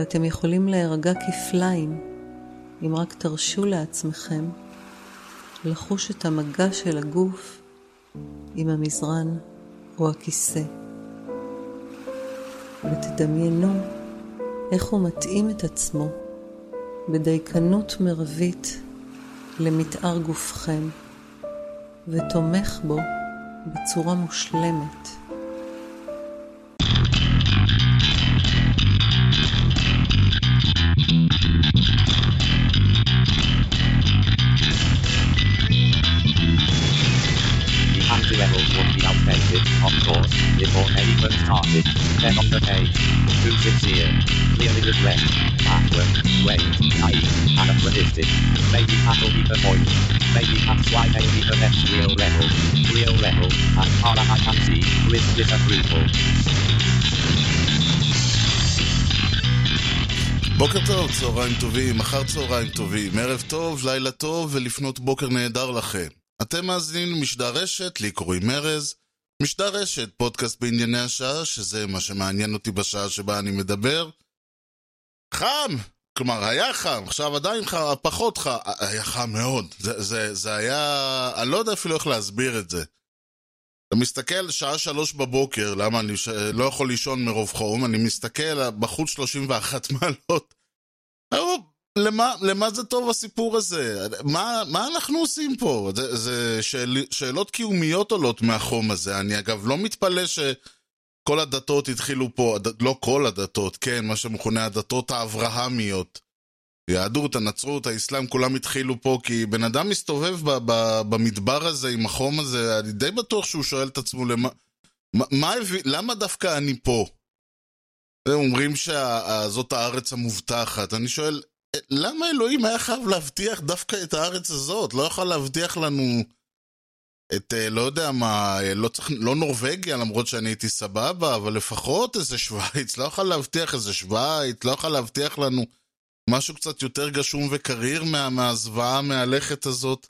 ואתם יכולים להירגע כפליים אם רק תרשו לעצמכם לחוש את המגע של הגוף עם המזרן או הכיסא, ותדמיינו איך הוא מתאים את עצמו בדייקנות מרבית למתאר גופכם, ותומך בו בצורה מושלמת. Regret. Backward. Wait. Naive. Anachronistic. Maybe that'll be the point. Maybe that's why they be the next real rebel. Real rebel. As far as I can see, with disapproval. בוקר טוב, צהריים טובים, אחר צהריים טובים, ערב טוב, לילה טוב ולפנות בוקר נהדר לכם. אתם מאזינים למשדר רשת, לי קוראים ארז, משדר רשת, פודקאסט בענייני השעה, שזה מה שמעניין אותי בשעה שבה אני מדבר. חם! כלומר, היה חם, עכשיו עדיין חם, פחות חם, היה חם מאוד. זה, זה, זה היה... אני לא יודע אפילו איך להסביר את זה. אתה מסתכל, שעה שלוש בבוקר, למה אני ש... לא יכול לישון מרוב חום, אני מסתכל, בחוץ 31 מעלות. למה, למה זה טוב הסיפור הזה? מה, מה אנחנו עושים פה? זה, זה שאל, שאלות קיומיות עולות מהחום הזה. אני אגב לא מתפלא שכל הדתות התחילו פה, לא כל הדתות, כן, מה שמכונה הדתות האברהמיות. היהדות, הנצרות, האסלאם, כולם התחילו פה כי בן אדם מסתובב ב, ב, במדבר הזה עם החום הזה, אני די בטוח שהוא שואל את עצמו למה... מה, מה הביא, למה דווקא אני פה? אומרים שזאת הארץ המובטחת. אני שואל, למה אלוהים היה חייב להבטיח דווקא את הארץ הזאת? לא יכול להבטיח לנו את, אה, לא יודע מה, אה, לא צריך, לא נורבגיה, למרות שאני הייתי סבבה, אבל לפחות איזה שווייץ, לא יכול להבטיח איזה שווייץ, לא יכול להבטיח לנו משהו קצת יותר גשום וקריר מה, מהזוועה המהלכת הזאת.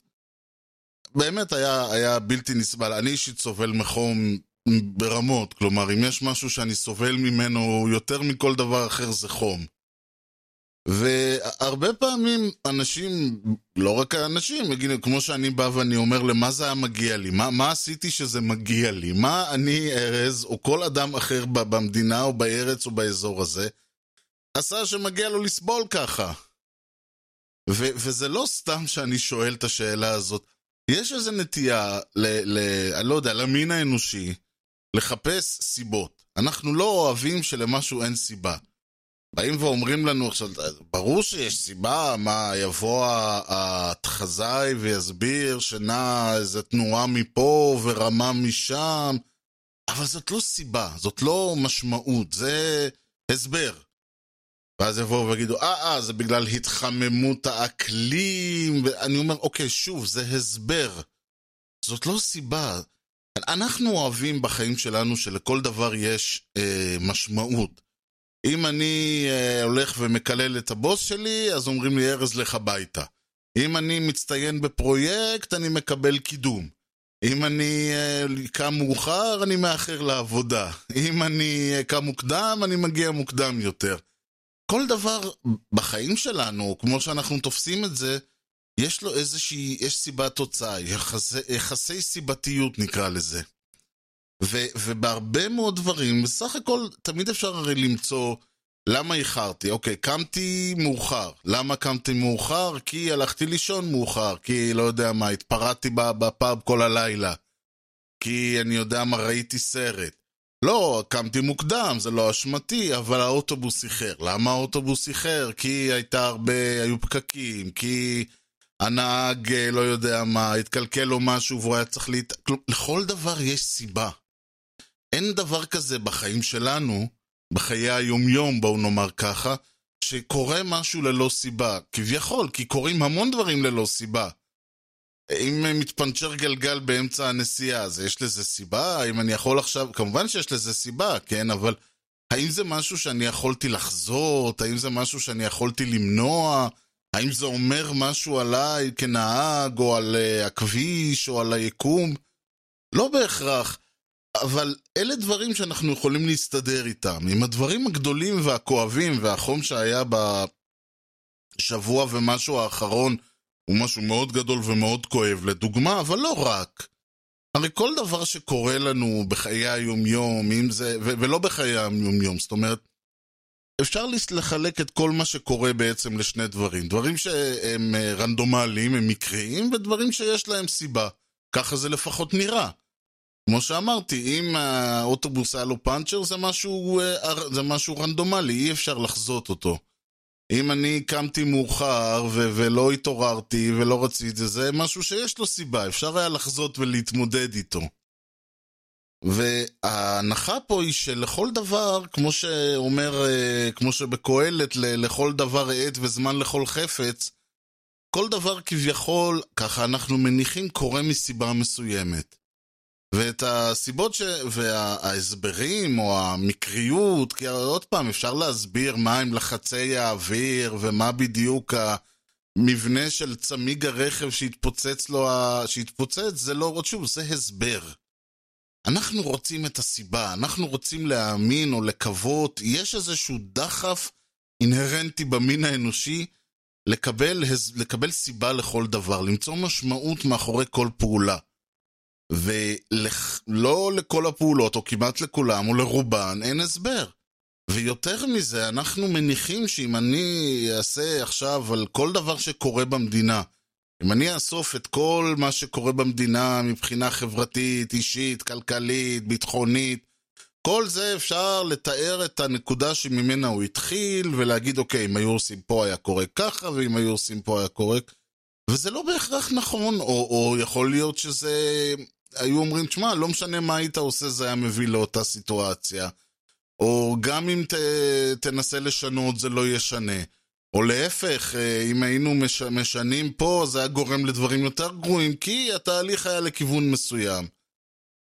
באמת היה, היה בלתי נסבל. אני אישית סובל מחום ברמות, כלומר, אם יש משהו שאני סובל ממנו יותר מכל דבר אחר זה חום. והרבה פעמים אנשים, לא רק האנשים, יגידו, כמו שאני בא ואני אומר, למה זה היה מגיע לי? מה, מה עשיתי שזה מגיע לי? מה אני, ארז, או כל אדם אחר במדינה או בארץ או באזור הזה, עשה שמגיע לו לסבול ככה? ו- וזה לא סתם שאני שואל את השאלה הזאת. יש איזו נטייה, ל- ל- אני לא יודע, למין האנושי, לחפש סיבות. אנחנו לא אוהבים שלמשהו אין סיבה. באים ואומרים לנו עכשיו, ברור שיש סיבה, מה, יבוא התחזאי ויסביר שנע איזה תנועה מפה ורמה משם, אבל זאת לא סיבה, זאת לא משמעות, זה הסבר. ואז יבואו ויגידו, אה, אה, זה בגלל התחממות האקלים, ואני אומר, אוקיי, שוב, זה הסבר. זאת לא סיבה. אנחנו אוהבים בחיים שלנו שלכל דבר יש אה, משמעות. אם אני אה, הולך ומקלל את הבוס שלי, אז אומרים לי, ארז, לך הביתה. אם אני מצטיין בפרויקט, אני מקבל קידום. אם אני אה, קם מאוחר, אני מאחר לעבודה. אם אני אה, קם מוקדם, אני מגיע מוקדם יותר. כל דבר בחיים שלנו, כמו שאנחנו תופסים את זה, יש לו איזושהי, יש סיבת תוצאה, יחסי, יחסי סיבתיות נקרא לזה. ובהרבה מאוד דברים, בסך הכל תמיד אפשר הרי למצוא למה איחרתי. אוקיי, קמתי מאוחר. למה קמתי מאוחר? כי הלכתי לישון מאוחר. כי לא יודע מה, התפרעתי בפאב כל הלילה. כי אני יודע מה, ראיתי סרט. לא, קמתי מוקדם, זה לא אשמתי, אבל האוטובוס איחר. למה האוטובוס איחר? כי הייתה הרבה, היו פקקים, כי הנהג, אה, לא יודע מה, התקלקל לו משהו והוא היה צריך להת... לכל דבר יש סיבה. אין דבר כזה בחיים שלנו, בחיי היומיום, בואו נאמר ככה, שקורה משהו ללא סיבה. כביכול, כי קורים המון דברים ללא סיבה. אם מתפנצ'ר גלגל באמצע הנסיעה, אז יש לזה סיבה? האם אני יכול עכשיו... כמובן שיש לזה סיבה, כן? אבל האם זה משהו שאני יכולתי לחזות? האם זה משהו שאני יכולתי למנוע? האם זה אומר משהו עליי כנהג, או על uh, הכביש, או על היקום? לא בהכרח. אבל אלה דברים שאנחנו יכולים להסתדר איתם. עם הדברים הגדולים והכואבים והחום שהיה בשבוע ומשהו האחרון, הוא משהו מאוד גדול ומאוד כואב, לדוגמה, אבל לא רק. הרי כל דבר שקורה לנו בחיי היומיום, אם זה, ו- ולא בחיי היומיום, זאת אומרת, אפשר לחלק את כל מה שקורה בעצם לשני דברים. דברים שהם אה, רנדומליים, הם מקריים, ודברים שיש להם סיבה. ככה זה לפחות נראה. כמו שאמרתי, אם האוטובוס היה לו פאנצ'ר, זה משהו, אה, זה משהו רנדומלי, אי אפשר לחזות אותו. אם אני קמתי מאוחר ולא התעוררתי ולא רציתי, זה משהו שיש לו סיבה, אפשר היה לחזות ולהתמודד איתו. וההנחה פה היא שלכל דבר, כמו שאומר, אה, כמו שבקהלת, לכל דבר עת וזמן לכל חפץ, כל דבר כביכול, ככה אנחנו מניחים, קורה מסיבה מסוימת. ואת הסיבות ש... וההסברים או המקריות, כי עוד פעם אפשר להסביר מה עם לחצי האוויר ומה בדיוק המבנה של צמיג הרכב שהתפוצץ לו, שהתפוצץ, זה לא, שוב, זה הסבר. אנחנו רוצים את הסיבה, אנחנו רוצים להאמין או לקוות, יש איזשהו דחף אינהרנטי במין האנושי לקבל, לקבל סיבה לכל דבר, למצוא משמעות מאחורי כל פעולה. ולא לכל הפעולות, או כמעט לכולם, או לרובן, אין הסבר. ויותר מזה, אנחנו מניחים שאם אני אעשה עכשיו על כל דבר שקורה במדינה, אם אני אאסוף את כל מה שקורה במדינה מבחינה חברתית, אישית, כלכלית, ביטחונית, כל זה אפשר לתאר את הנקודה שממנה הוא התחיל, ולהגיד, אוקיי, אם היו עושים פה היה קורה ככה, ואם היו עושים פה היה קורה... וזה לא בהכרח נכון, או, או יכול להיות שזה היו אומרים, תשמע, לא משנה מה היית עושה, זה היה מביא לאותה סיטואציה. או גם אם ת, תנסה לשנות, זה לא ישנה. או להפך, אה, אם היינו מש, משנים פה, זה היה גורם לדברים יותר גרועים, כי התהליך היה לכיוון מסוים.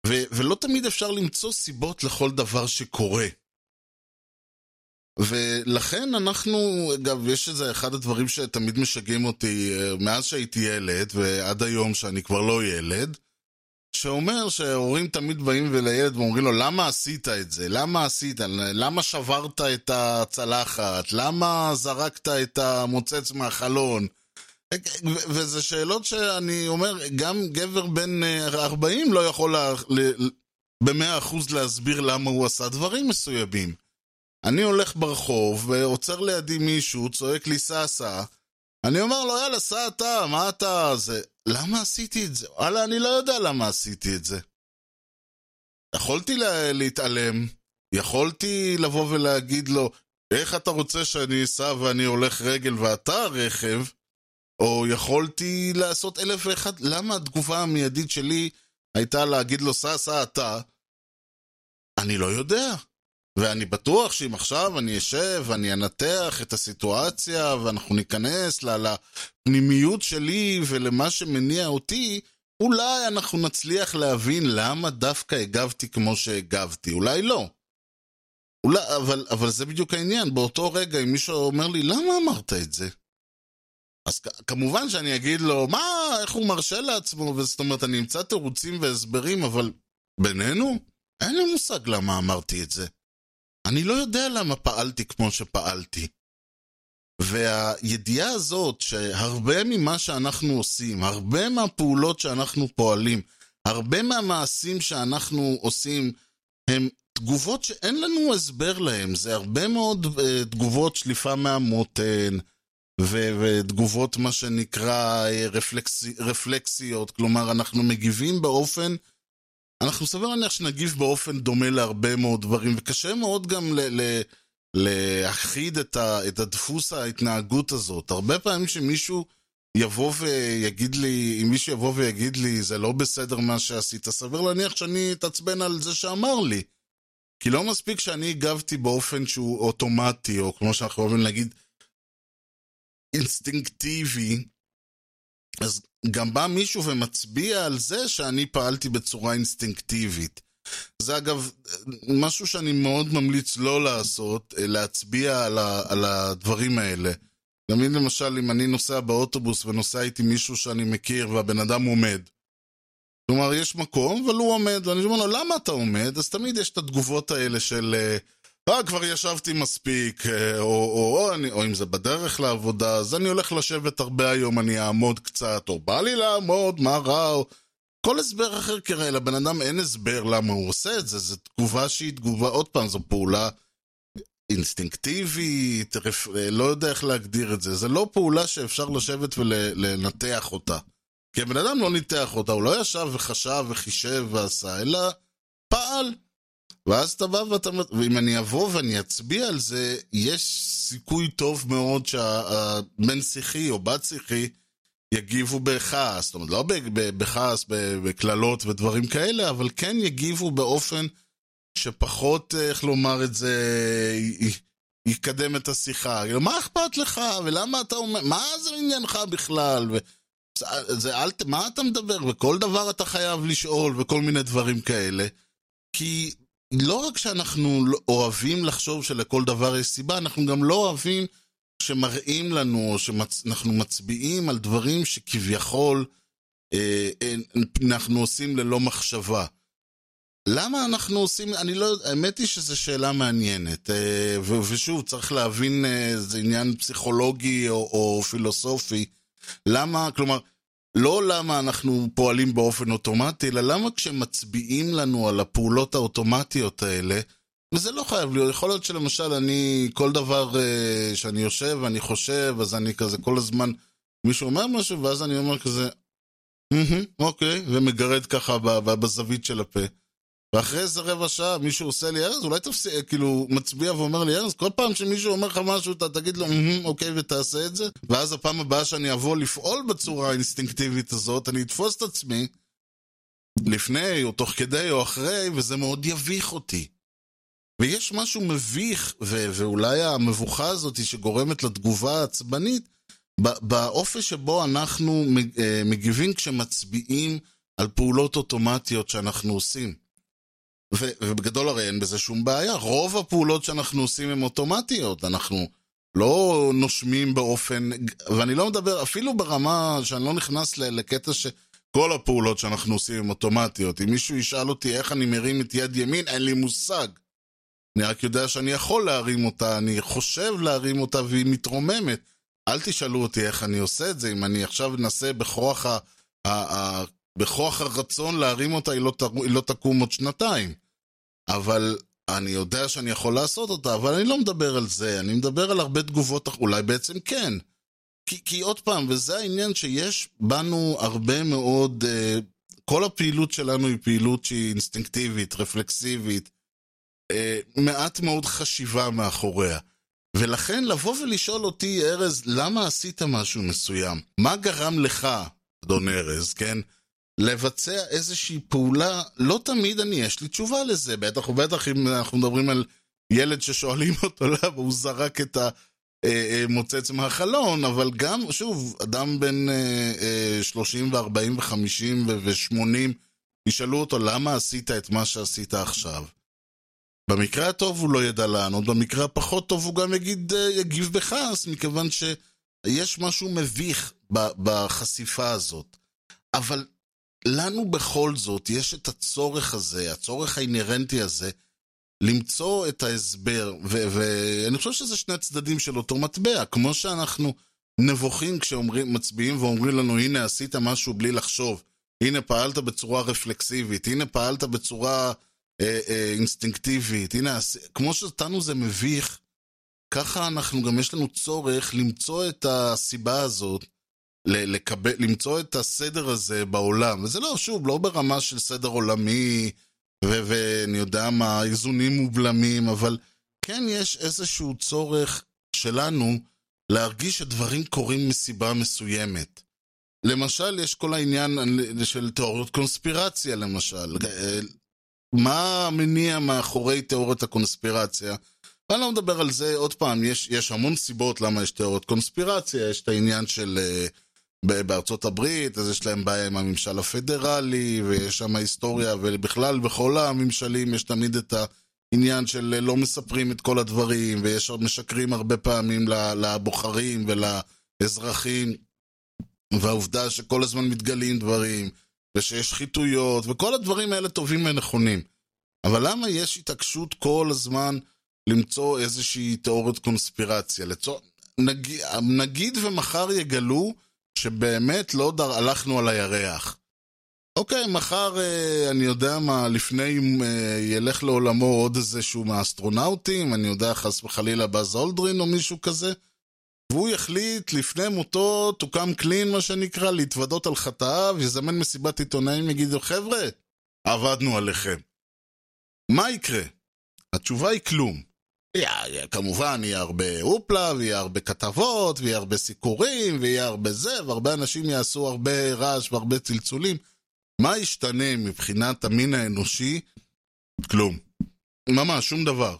ו, ולא תמיד אפשר למצוא סיבות לכל דבר שקורה. ולכן אנחנו, אגב, יש איזה אחד הדברים שתמיד משגעים אותי אה, מאז שהייתי ילד, ועד היום שאני כבר לא ילד, שאומר שהורים תמיד באים לילד ואומרים לו, למה עשית את זה? למה עשית? למה שברת את הצלחת? למה זרקת את המוצץ מהחלון? וזה שאלות שאני אומר, גם גבר בן 40 אה, לא יכול במאה אחוז להסביר למה הוא עשה דברים מסוימים. אני הולך ברחוב ועוצר לידי מישהו, צועק לי סע סע, אני אומר לו, יאללה, סע אתה, מה אתה... זה... למה עשיתי את זה? וואלה, אני לא יודע למה עשיתי את זה. יכולתי לה... להתעלם, יכולתי לבוא ולהגיד לו, איך אתה רוצה שאני אסע ואני הולך רגל ואתה הרכב? או יכולתי לעשות אלף ואחד, למה התגובה המיידית שלי הייתה להגיד לו, סע, סע אתה? אני לא יודע. ואני בטוח שאם עכשיו אני אשב ואני אנתח את הסיטואציה ואנחנו ניכנס לפנימיות שלי ולמה שמניע אותי, אולי אנחנו נצליח להבין למה דווקא הגבתי כמו שהגבתי, אולי לא. אולי, אבל, אבל זה בדיוק העניין, באותו רגע אם מישהו אומר לי, למה אמרת את זה? אז כמובן שאני אגיד לו, מה, איך הוא מרשה לעצמו, וזאת אומרת, אני אמצא תירוצים והסברים, אבל בינינו, אין לי מושג למה אמרתי את זה. אני לא יודע למה פעלתי כמו שפעלתי. והידיעה הזאת שהרבה ממה שאנחנו עושים, הרבה מהפעולות שאנחנו פועלים, הרבה מהמעשים שאנחנו עושים, הם תגובות שאין לנו הסבר להם. זה הרבה מאוד uh, תגובות שליפה מהמותן, ו- ותגובות מה שנקרא uh, רפלקסי- רפלקסיות, כלומר אנחנו מגיבים באופן אנחנו סביר להניח שנגיב באופן דומה להרבה מאוד דברים, וקשה מאוד גם ל- ל- להכחיד את, ה- את הדפוס ההתנהגות הזאת. הרבה פעמים שמישהו יבוא ויגיד לי, אם מישהו יבוא ויגיד לי, זה לא בסדר מה שעשית, סביר להניח שאני אתעצבן על זה שאמר לי. כי לא מספיק שאני הגבתי באופן שהוא אוטומטי, או כמו שאנחנו אוהבים להגיד, אינסטינקטיבי, אז גם בא מישהו ומצביע על זה שאני פעלתי בצורה אינסטינקטיבית. זה אגב משהו שאני מאוד ממליץ לא לעשות, אה, להצביע על, ה, על הדברים האלה. תמיד למשל, אם אני נוסע באוטובוס ונוסע איתי מישהו שאני מכיר והבן אדם עומד, כלומר, יש מקום, אבל הוא עומד, ואני אומר לו, למה אתה עומד? אז תמיד יש את התגובות האלה של... אה, אה, כבר ישבתי מספיק, אה, או, או, או, אני, או אם זה בדרך לעבודה, אז אני הולך לשבת הרבה היום, אני אעמוד קצת, או בא לי לעמוד, מה רע, או... כל הסבר אחר, הרי לבן אדם אין הסבר למה הוא עושה את זה, זו תגובה שהיא תגובה, עוד פעם, זו פעולה אינסטינקטיבית, רפ... לא יודע איך להגדיר את זה, זה לא פעולה שאפשר לשבת ולנתח אותה. כי הבן אדם לא ניתח אותה, הוא לא ישב וחשב וחישב ועשה, אלא פעל. ואז אתה בא ואתה... ואם אני אבוא ואני אצביע על זה, יש סיכוי טוב מאוד שהבן שיחי או בת שיחי יגיבו בכעס. זאת אומרת, לא בכעס, בקללות ודברים כאלה, אבל כן יגיבו באופן שפחות, איך לומר את זה, יקדם את השיחה. מה אכפת לך? ולמה אתה אומר... מה זה עניינך בכלל? ו... זה אל... מה אתה מדבר? וכל דבר אתה חייב לשאול וכל מיני דברים כאלה. כי לא רק שאנחנו לא אוהבים לחשוב שלכל דבר יש סיבה, אנחנו גם לא אוהבים שמראים לנו, או שאנחנו מצביעים על דברים שכביכול אה, אנחנו עושים ללא מחשבה. למה אנחנו עושים, אני לא, האמת היא שזו שאלה מעניינת, אה, ושוב, צריך להבין, אה, עניין פסיכולוגי או, או פילוסופי, למה, כלומר, לא למה אנחנו פועלים באופן אוטומטי, אלא למה כשמצביעים לנו על הפעולות האוטומטיות האלה, וזה לא חייב להיות, יכול להיות שלמשל אני, כל דבר uh, שאני יושב ואני חושב, אז אני כזה כל הזמן, מישהו אומר משהו, ואז אני אומר כזה, אוקיי, ומגרד ככה בזווית של הפה. ואחרי איזה רבע שעה מישהו עושה לי ארז, אולי תפסיק, כאילו, מצביע ואומר לי ארז, כל פעם שמישהו אומר לך משהו, אתה תגיד לו, אוקיי, ותעשה את זה, ואז הפעם הבאה שאני אבוא לפעול בצורה האינסטינקטיבית הזאת, אני אתפוס את עצמי, לפני, או תוך כדי, או אחרי, וזה מאוד יביך אותי. ויש משהו מביך, ו- ואולי המבוכה הזאת שגורמת לתגובה העצבנית, באופן שבו אנחנו אה, מגיבים כשמצביעים על פעולות אוטומטיות שאנחנו עושים. ובגדול הרי אין בזה שום בעיה. רוב הפעולות שאנחנו עושים הן אוטומטיות. אנחנו לא נושמים באופן... ואני לא מדבר, אפילו ברמה שאני לא נכנס לקטע שכל הפעולות שאנחנו עושים הן אוטומטיות. אם מישהו ישאל אותי איך אני מרים את יד ימין, אין לי מושג. אני רק יודע שאני יכול להרים אותה, אני חושב להרים אותה והיא מתרוממת. אל תשאלו אותי איך אני עושה את זה, אם אני עכשיו אנסה בכוח ה... בכוח הרצון להרים אותה, היא לא, תר... היא לא תקום עוד שנתיים. אבל אני יודע שאני יכול לעשות אותה, אבל אני לא מדבר על זה, אני מדבר על הרבה תגובות, אולי בעצם כן. כי, כי עוד פעם, וזה העניין שיש בנו הרבה מאוד, uh, כל הפעילות שלנו היא פעילות שהיא אינסטינקטיבית, רפלקסיבית, uh, מעט מאוד חשיבה מאחוריה. ולכן לבוא ולשאול אותי, ארז, למה עשית משהו מסוים? מה גרם לך, אדון ארז, כן? לבצע איזושהי פעולה, לא תמיד אני, יש לי תשובה לזה, בטח ובטח אם אנחנו מדברים על ילד ששואלים אותו למה הוא זרק את המוצץ מהחלון, אבל גם, שוב, אדם בן 30 ו-40 ו-50 ו-80, ישאלו אותו למה עשית את מה שעשית עכשיו. במקרה הטוב הוא לא ידע לענות, במקרה הפחות טוב הוא גם יגיד, יגיב בכעס, מכיוון שיש משהו מביך בחשיפה הזאת. אבל לנו בכל זאת יש את הצורך הזה, הצורך האינהרנטי הזה, למצוא את ההסבר, ואני חושב שזה שני צדדים של אותו מטבע, כמו שאנחנו נבוכים כשמצביעים ואומרים לנו, הנה עשית משהו בלי לחשוב, הנה פעלת בצורה רפלקסיבית, הנה פעלת בצורה אה, אה, אינסטינקטיבית, הנה, כמו שאותנו זה מביך, ככה אנחנו גם יש לנו צורך למצוא את הסיבה הזאת, לקבל, למצוא את הסדר הזה בעולם. וזה לא, שוב, לא ברמה של סדר עולמי, ואני יודע מה, איזונים ובלמים, אבל כן יש איזשהו צורך שלנו להרגיש שדברים קורים מסיבה מסוימת. למשל, יש כל העניין של תיאוריות קונספירציה, למשל. מה המניע מאחורי תיאוריות הקונספירציה? אני לא מדבר על זה, עוד פעם, יש, יש המון סיבות למה יש תיאוריות קונספירציה, יש את העניין של... Uh, בארצות הברית, אז יש להם בעיה עם הממשל הפדרלי, ויש שם היסטוריה, ובכלל בכל הממשלים יש תמיד את העניין של לא מספרים את כל הדברים, ויש משקרים הרבה פעמים לבוחרים ולאזרחים, והעובדה שכל הזמן מתגלים דברים, ושיש שחיתויות, וכל הדברים האלה טובים ונכונים. אבל למה יש התעקשות כל הזמן למצוא איזושהי תיאוריית קונספירציה? לצור... נגיד, נגיד ומחר יגלו שבאמת לא דר... הלכנו על הירח. אוקיי, מחר, אה, אני יודע מה, לפני אה, ילך לעולמו עוד איזשהו מהאסטרונאוטים, אני יודע, חס וחלילה באז אולדרין או מישהו כזה, והוא יחליט לפני מותו, come clean, מה שנקרא, להתוודות על חטאיו, יזמן מסיבת עיתונאים, יגידו, חבר'ה, עבדנו עליכם. מה יקרה? התשובה היא כלום. יהיה, כמובן, יהיה הרבה הופלה, ויהיה הרבה כתבות, ויהיה הרבה סיקורים, ויהיה הרבה זה, והרבה אנשים יעשו הרבה רעש והרבה צלצולים. מה ישתנה מבחינת המין האנושי? כלום. ממש, שום דבר.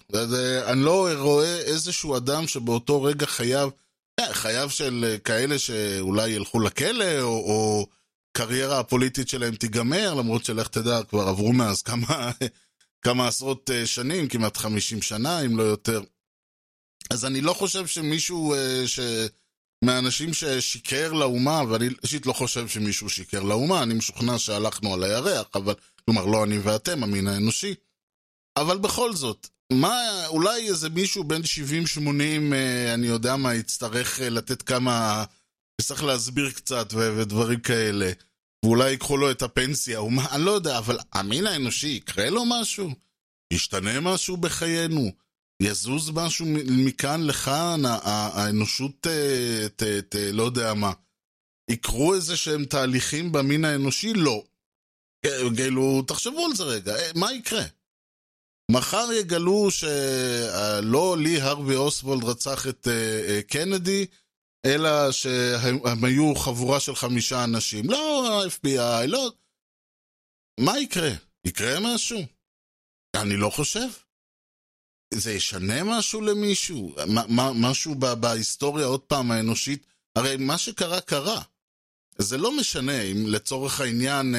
אני לא רואה איזשהו אדם שבאותו רגע חייב, אה, חייב של כאלה שאולי ילכו לכלא, או, או קריירה הפוליטית שלהם תיגמר, למרות שלך תדע, כבר עברו מאז כמה, כמה עשרות אה, שנים, כמעט חמישים שנה, אם לא יותר. אז אני לא חושב שמישהו, אה, ש... מהאנשים ששיקר לאומה, ואני אישית לא חושב שמישהו שיקר לאומה, אני משוכנע שהלכנו על הירח, אבל, כלומר, לא אני ואתם, המין האנושי. אבל בכל זאת, מה, אולי איזה מישהו בין 70-80, אה, אני יודע מה, יצטרך לתת כמה, יצטרך להסביר קצת ו- ודברים כאלה. ואולי ייקחו לו את הפנסיה, ומה, אני לא יודע, אבל המין האנושי, יקרה לו משהו? ישתנה משהו בחיינו? יזוז משהו מכאן לכאן? האנושות, ת, ת, ת, לא יודע מה. יקרו איזה שהם תהליכים במין האנושי? לא. כאילו, תחשבו על זה רגע, מה יקרה? מחר יגלו שלא לי הרווי אוסוולד רצח את קנדי, אלא שהם היו חבורה של חמישה אנשים. לא ה-FBI, לא... מה יקרה? יקרה משהו? אני לא חושב. זה ישנה משהו למישהו? משהו בהיסטוריה, עוד פעם, האנושית? הרי מה שקרה, קרה. זה לא משנה אם לצורך העניין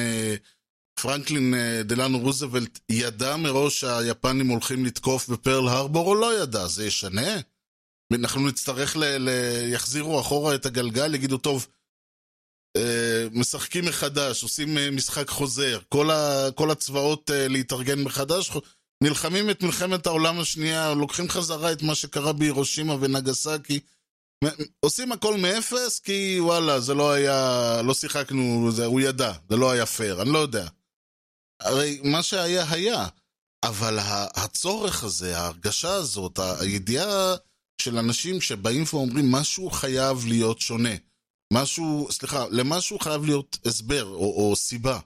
פרנקלין דלנו רוזוולט ידע מראש שהיפנים הולכים לתקוף בפרל הרבור או לא ידע, זה ישנה? אנחנו נצטרך, ל, ל... יחזירו אחורה את הגלגל, יגידו, טוב, אה, משחקים מחדש, עושים אה, משחק חוזר, כל, ה... כל הצבאות אה, להתארגן מחדש, נלחמים את מלחמת העולם השנייה, לוקחים חזרה את מה שקרה בהירושימה ונגסקי, עושים הכל מאפס, כי וואלה, זה לא היה, לא שיחקנו, זה, הוא ידע, זה לא היה פייר, אני לא יודע. הרי מה שהיה, היה. אבל הצורך הזה, ההרגשה הזאת, הידיעה... של אנשים שבאים ואומרים משהו חייב להיות שונה. משהו, סליחה, למשהו חייב להיות הסבר או, או סיבה.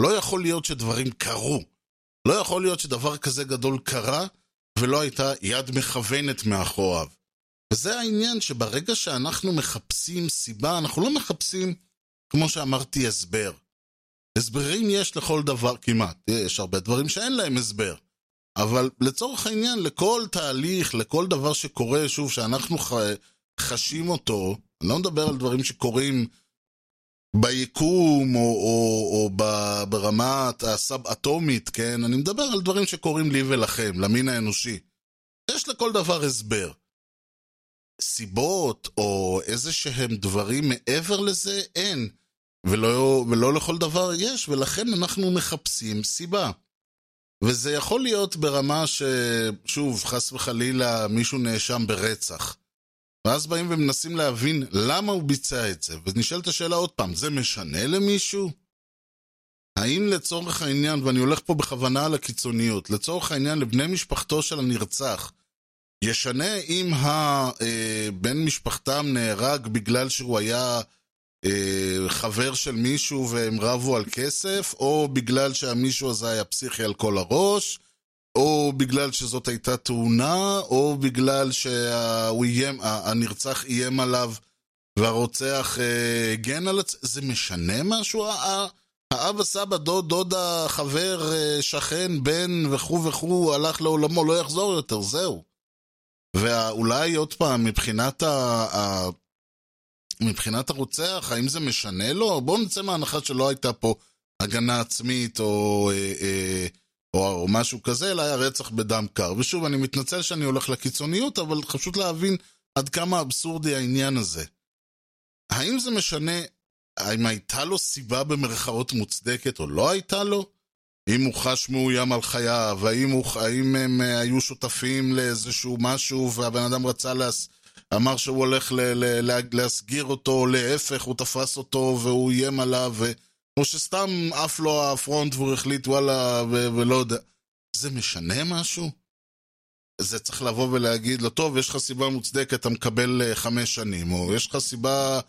לא יכול להיות שדברים קרו. לא יכול להיות שדבר כזה גדול קרה ולא הייתה יד מכוונת מאחוריו. וזה העניין שברגע שאנחנו מחפשים סיבה, אנחנו לא מחפשים, כמו שאמרתי, הסבר. הסברים יש לכל דבר כמעט. יש הרבה דברים שאין להם הסבר. אבל לצורך העניין, לכל תהליך, לכל דבר שקורה, שוב, שאנחנו ח... חשים אותו, אני לא מדבר על דברים שקורים ביקום או, או, או ברמת הסאב-אטומית, כן? אני מדבר על דברים שקורים לי ולכם, למין האנושי. יש לכל דבר הסבר. סיבות או איזה שהם דברים מעבר לזה, אין. ולא, ולא לכל דבר יש, ולכן אנחנו מחפשים סיבה. וזה יכול להיות ברמה ששוב, חס וחלילה, מישהו נאשם ברצח. ואז באים ומנסים להבין למה הוא ביצע את זה. ונשאלת השאלה עוד פעם, זה משנה למישהו? האם לצורך העניין, ואני הולך פה בכוונה על הקיצוניות, לצורך העניין לבני משפחתו של הנרצח, ישנה אם הבן אה, משפחתם נהרג בגלל שהוא היה חבר של מישהו והם רבו על כסף, או בגלל שהמישהו הזה היה פסיכי על כל הראש, או בגלל שזאת הייתה תאונה, או בגלל שהנרצח איים עליו והרוצח אה, הגן על עצמו. זה משנה משהו? האבא, סבא, דוד, דודה, חבר, אה, שכן, בן וכו' וכו', הלך לעולמו, לא יחזור יותר, זהו. ואולי עוד פעם, מבחינת ה... מבחינת הרוצח, האם זה משנה לו? בואו נצא מההנחה שלא הייתה פה הגנה עצמית או, אה, אה, או, או משהו כזה, אלא היה רצח בדם קר. ושוב, אני מתנצל שאני הולך לקיצוניות, אבל חשוב להבין עד כמה אבסורדי העניין הזה. האם זה משנה האם הייתה לו סיבה במרכאות מוצדקת או לא הייתה לו? אם הוא חש מאוים על חייו, האם, הוא, האם הם אה, היו שותפים לאיזשהו משהו והבן אדם רצה להס... אמר שהוא הולך ל... ל... ל... להסגיר אותו, או להפך, הוא תפס אותו והוא איים עליו, ו... או שסתם עף לו הפרונט והוא החליט וואלה, ו... ולא יודע. זה משנה משהו? זה צריך לבוא ולהגיד לו, טוב, יש לך סיבה מוצדקת, אתה מקבל אה, חמש שנים, או יש לך סיבה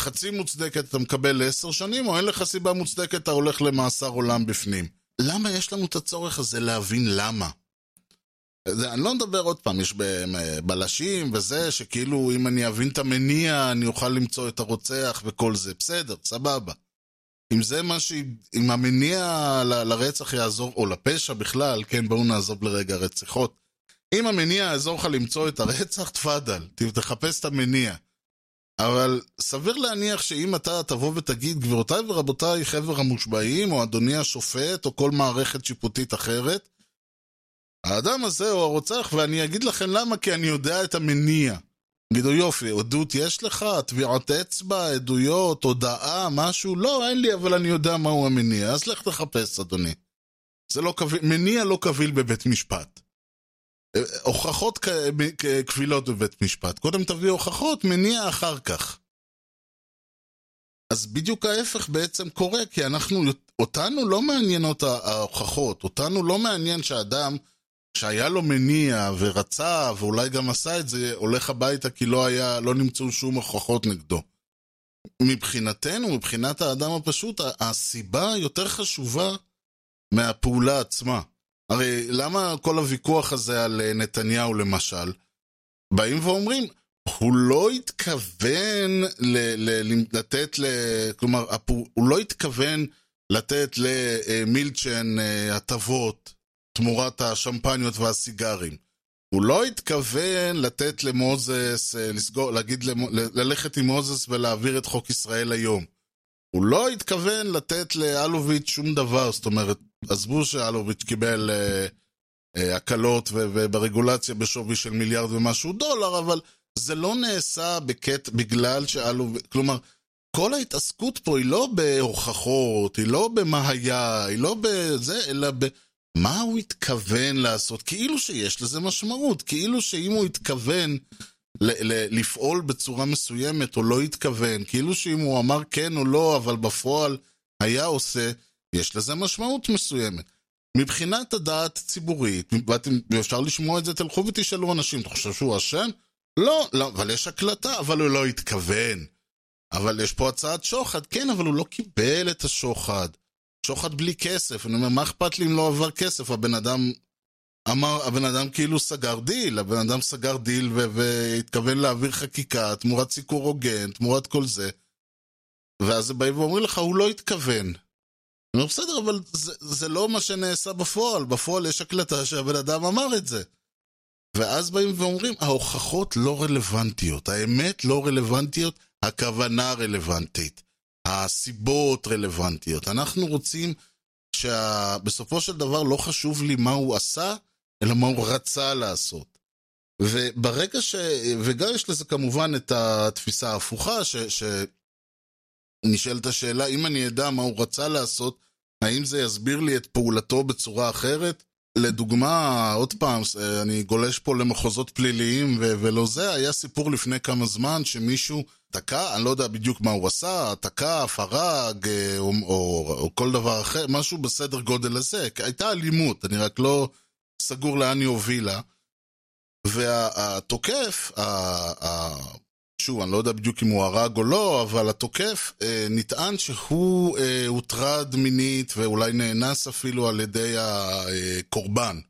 חצי מוצדקת, אתה מקבל עשר שנים, או אין לך סיבה מוצדקת, אתה הולך למאסר עולם בפנים. למה יש לנו את הצורך הזה להבין למה? זה, אני לא מדבר עוד פעם, יש בלשים וזה, שכאילו אם אני אבין את המניע, אני אוכל למצוא את הרוצח וכל זה. בסדר, סבבה. אם זה מה ש... אם המניע ל... לרצח יעזור, או לפשע בכלל, כן, בואו נעזוב לרגע רציחות. אם המניע יעזור לך למצוא את הרצח, תפאדל, תחפש את המניע. אבל סביר להניח שאם אתה תבוא ותגיד, גבירותיי ורבותיי, חבר המושבעים, או אדוני השופט, או כל מערכת שיפוטית אחרת, האדם הזה הוא הרוצח, ואני אגיד לכם למה, כי אני יודע את המניע. תגידו, יופי, עדות יש לך? טביעות אצבע, עדויות, הודעה, משהו? לא, אין לי, אבל אני יודע מהו המניע, אז לך תחפש, אדוני. זה לא קביל, מניע לא קביל בבית משפט. הוכחות קבילות בבית משפט. קודם תביא הוכחות, מניע אחר כך. אז בדיוק ההפך בעצם קורה, כי אנחנו, אותנו לא מעניינות ההוכחות, אותנו לא מעניין שאדם שהיה לו מניע ורצה ואולי גם עשה את זה, הולך הביתה כי לא היה, לא נמצאו שום הוכחות נגדו. מבחינתנו, מבחינת האדם הפשוט, הסיבה יותר חשובה מהפעולה עצמה. הרי למה כל הוויכוח הזה על אה, נתניהו למשל? באים ואומרים, הוא לא התכוון ל- ל- לתת ל... כלומר, הוא לא התכוון לתת למילצ'ן אה, הטבות תמורת השמפניות והסיגרים. הוא לא התכוון לתת למוזס, אה, לסגור, להגיד, ללכת עם מוזס ולהעביר את חוק ישראל היום. הוא לא התכוון לתת לאלוביץ' שום דבר, זאת אומרת, עזבו שאלוביץ' קיבל אה, אה, הקלות וברגולציה בשווי של מיליארד ומשהו דולר, אבל זה לא נעשה בקט בגלל שאלוביץ', כלומר, כל ההתעסקות פה היא לא בהוכחות, היא לא במה היה, היא לא בזה, אלא ב... מה הוא התכוון לעשות? כאילו שיש לזה משמעות, כאילו שאם הוא התכוון ל- לפעול בצורה מסוימת או לא התכוון, כאילו שאם הוא אמר כן או לא, אבל בפועל היה עושה, יש לזה משמעות מסוימת. מבחינת הדעת הציבורית, ואפשר לשמוע את זה, תלכו ותשאלו אנשים, אתה חושב שהוא אשם? לא, לא, אבל יש הקלטה, אבל הוא לא התכוון. אבל יש פה הצעת שוחד, כן, אבל הוא לא קיבל את השוחד. שוחד בלי כסף, אני אומר, מה אכפת לי אם לא עבר כסף? הבן אדם אמר, הבן אדם כאילו סגר דיל, הבן אדם סגר דיל והתכוון להעביר חקיקה תמורת סיקור הוגן, תמורת כל זה. ואז באים ואומרים לך, הוא לא התכוון. אני אומר, בסדר, אבל זה, זה לא מה שנעשה בפועל, בפועל יש הקלטה שהבן אדם אמר את זה. ואז באים ואומרים, ההוכחות לא רלוונטיות, האמת לא רלוונטיות, הכוונה רלוונטית, הסיבות רלוונטיות. אנחנו רוצים שבסופו של דבר לא חשוב לי מה הוא עשה, אלא מה הוא רצה לעשות. וברגע ש... וגם יש לזה כמובן את התפיסה ההפוכה, ש... שנשאלת השאלה, אם אני אדע מה הוא רצה לעשות, האם זה יסביר לי את פעולתו בצורה אחרת? לדוגמה, עוד פעם, אני גולש פה למחוזות פליליים ו- ולא זה, היה סיפור לפני כמה זמן שמישהו תקע, אני לא יודע בדיוק מה הוא עשה, תקף, הרג, אה, או, או, או כל דבר אחר, משהו בסדר גודל הזה. הייתה אלימות, אני רק לא סגור לאן היא הובילה. והתוקף, שוב, אני לא יודע בדיוק אם הוא הרג או לא, אבל התוקף אה, נטען שהוא אה, הוטרד מינית ואולי נאנס אפילו על ידי הקורבן.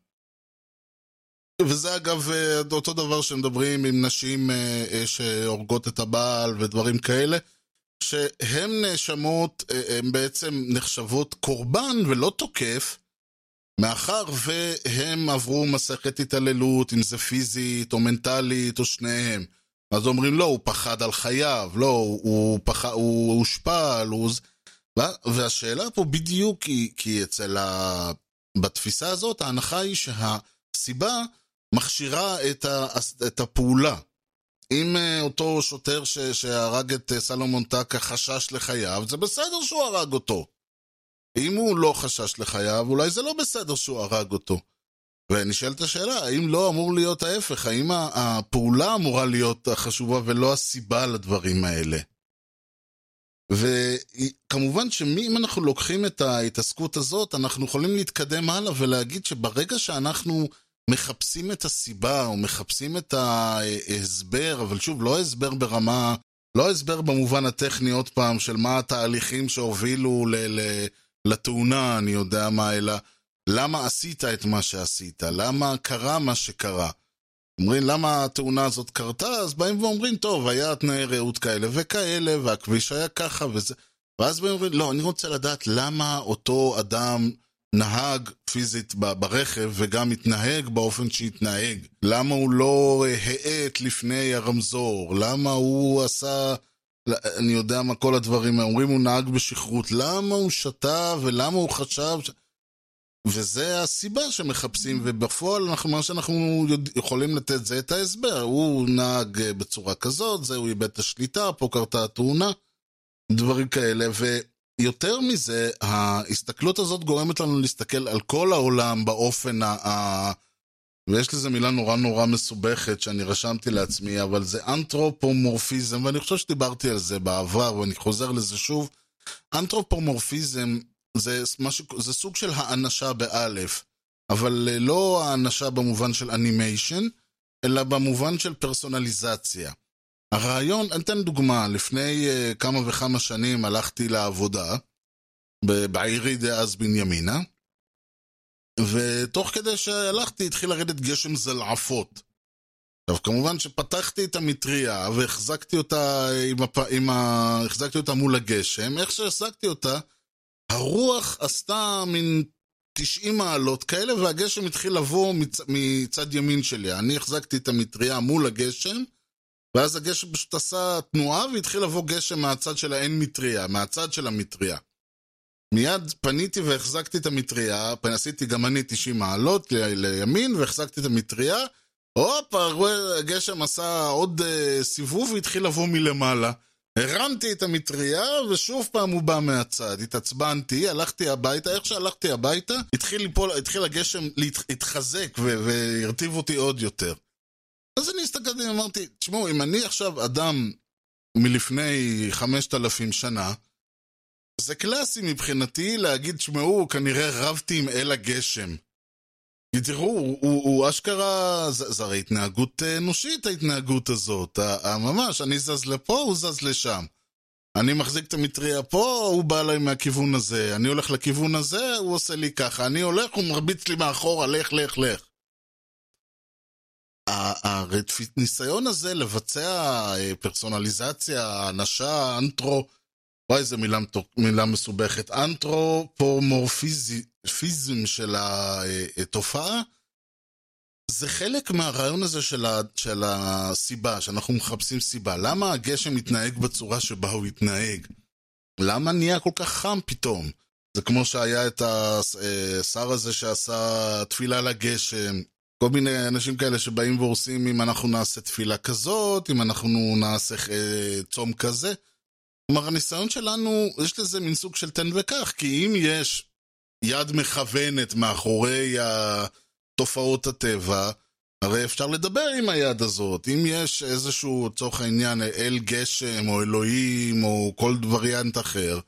וזה אגב אה, אותו דבר שמדברים עם נשים אה, אה, שהורגות את הבעל ודברים כאלה, שהן נאשמות, אה, הן בעצם נחשבות קורבן ולא תוקף, מאחר והם עברו מסכת התעללות, אם זה פיזית או מנטלית או שניהם. אז אומרים, לא, הוא פחד על חייו, לא, הוא, פח... הוא הושפל, הוא... והשאלה פה בדיוק היא, כי אצל ה... בתפיסה הזאת, ההנחה היא שהסיבה מכשירה את, ה... את הפעולה. אם אה, אותו שוטר ש, שהרג את אה, סלומון טקה חשש לחייו, זה בסדר שהוא הרג אותו. אם הוא לא חשש לחייו, אולי זה לא בסדר שהוא הרג אותו. ונשאלת השאלה, האם לא אמור להיות ההפך? האם הפעולה אמורה להיות החשובה ולא הסיבה לדברים האלה? וכמובן שאם אנחנו לוקחים את ההתעסקות הזאת, אנחנו יכולים להתקדם הלאה ולהגיד שברגע שאנחנו מחפשים את הסיבה או מחפשים את ההסבר, אבל שוב, לא הסבר ברמה, לא הסבר במובן הטכני עוד פעם של מה התהליכים שהובילו ל- ל- לתאונה, אני יודע מה, אלא למה עשית את מה שעשית, למה קרה מה שקרה. אומרים למה התאונה הזאת קרתה, אז באים ואומרים, טוב, היה תנאי ראות כאלה וכאלה, והכביש היה ככה וזה, ואז באים ואומרים, לא, אני רוצה לדעת למה אותו אדם נהג פיזית ברכב וגם התנהג באופן שהתנהג. למה הוא לא האט לפני הרמזור? למה הוא עשה... אני יודע מה כל הדברים. אומרים הוא נהג בשכרות. למה הוא שתה ולמה הוא חשב... ש... וזה הסיבה שמחפשים, ובפועל אנחנו, מה שאנחנו יכולים לתת זה את ההסבר. הוא נהג בצורה כזאת, זה הוא איבד את השליטה, פה קרתה התאונה, דברים כאלה. ו... יותר מזה, ההסתכלות הזאת גורמת לנו להסתכל על כל העולם באופן ה... ויש לזה מילה נורא נורא מסובכת שאני רשמתי לעצמי, אבל זה אנתרופומורפיזם, ואני חושב שדיברתי על זה בעבר, ואני חוזר לזה שוב. אנתרופומורפיזם זה, משהו, זה סוג של האנשה באלף, אבל לא האנשה במובן של אנימיישן, אלא במובן של פרסונליזציה. הרעיון, אני אתן דוגמה, לפני uh, כמה וכמה שנים הלכתי לעבודה בעירי דאז בנימינה, ותוך כדי שהלכתי התחיל לרדת גשם זלעפות. עכשיו כמובן שפתחתי את המטריה והחזקתי אותה, עם הפ... עם ה... אותה מול הגשם, איך שהחזקתי אותה, הרוח עשתה מין 90 מעלות כאלה והגשם התחיל לבוא מצ... מצד ימין שלי. אני החזקתי את המטריה מול הגשם, ואז הגשם פשוט עשה תנועה והתחיל לבוא גשם מהצד של האין מטריה, מהצד של המטריה. מיד פניתי והחזקתי את המטריה, עשיתי גם אני 90 מעלות לימין והחזקתי את המטריה, הופה, הגשם עשה עוד uh, סיבוב והתחיל לבוא מלמעלה. הרמתי את המטריה ושוב פעם הוא בא מהצד, התעצבנתי, הלכתי הביתה, איך שהלכתי הביתה, התחיל, ליפול, התחיל הגשם להתחזק והרטיב אותי עוד יותר. אז אני הסתכלתי ואמרתי, תשמעו, אם אני עכשיו אדם מלפני חמשת אלפים שנה, זה קלאסי מבחינתי להגיד, תשמעו, כנראה רבתי עם אל הגשם. תראו, הוא, הוא, הוא אשכרה, זה, הרי התנהגות אנושית ההתנהגות הזאת, ממש, אני זז לפה, הוא זז לשם. אני מחזיק את המטריה פה, הוא בא אליי מהכיוון הזה, אני הולך לכיוון הזה, הוא עושה לי ככה, אני הולך, הוא מרביץ לי מאחורה, לך, לך, לך. הניסיון הזה לבצע אה, פרסונליזציה, האנשה, אנטרו, וואי איזה מילה, מילה מסובכת, אנתרופומורפיזם של התופעה, זה חלק מהרעיון הזה של, ה, של הסיבה, שאנחנו מחפשים סיבה. למה הגשם מתנהג בצורה שבה הוא התנהג? למה נהיה כל כך חם פתאום? זה כמו שהיה את השר הזה שעשה תפילה לגשם, כל מיני אנשים כאלה שבאים והורסים אם אנחנו נעשה תפילה כזאת, אם אנחנו נעשה אה, צום כזה. כלומר, הניסיון שלנו, יש לזה מין סוג של תן וקח, כי אם יש יד מכוונת מאחורי תופעות הטבע, הרי אפשר לדבר עם היד הזאת. אם יש איזשהו, לצורך העניין, אל גשם, או אלוהים, או כל וריאנט אחר,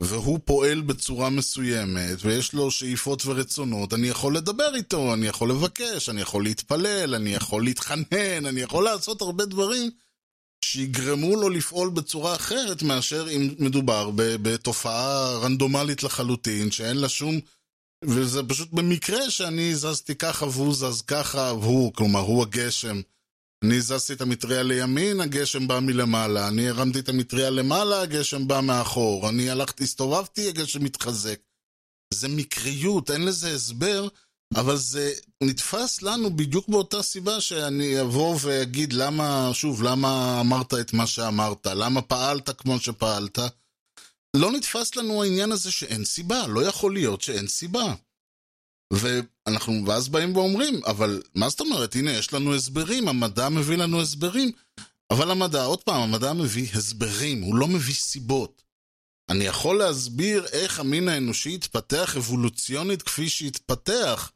והוא פועל בצורה מסוימת, ויש לו שאיפות ורצונות, אני יכול לדבר איתו, אני יכול לבקש, אני יכול להתפלל, אני יכול להתחנן, אני יכול לעשות הרבה דברים שיגרמו לו לפעול בצורה אחרת מאשר אם מדובר בתופעה רנדומלית לחלוטין, שאין לה שום... וזה פשוט במקרה שאני זזתי ככה והוא זז ככה, והוא, כלומר, הוא הגשם. אני הזזתי את המטריה לימין, הגשם בא מלמעלה. אני הרמתי את המטריה למעלה, הגשם בא מאחור. אני הלכתי, הסתובבתי, הגשם מתחזק. זה מקריות, אין לזה הסבר, אבל זה נתפס לנו בדיוק באותה סיבה שאני אבוא ואגיד למה, שוב, למה אמרת את מה שאמרת, למה פעלת כמו שפעלת. לא נתפס לנו העניין הזה שאין סיבה, לא יכול להיות שאין סיבה. ואנחנו, ואז באים ואומרים, אבל מה זאת אומרת, הנה, יש לנו הסברים, המדע מביא לנו הסברים, אבל המדע, עוד פעם, המדע מביא הסברים, הוא לא מביא סיבות. אני יכול להסביר איך המין האנושי התפתח אבולוציונית כפי שהתפתח.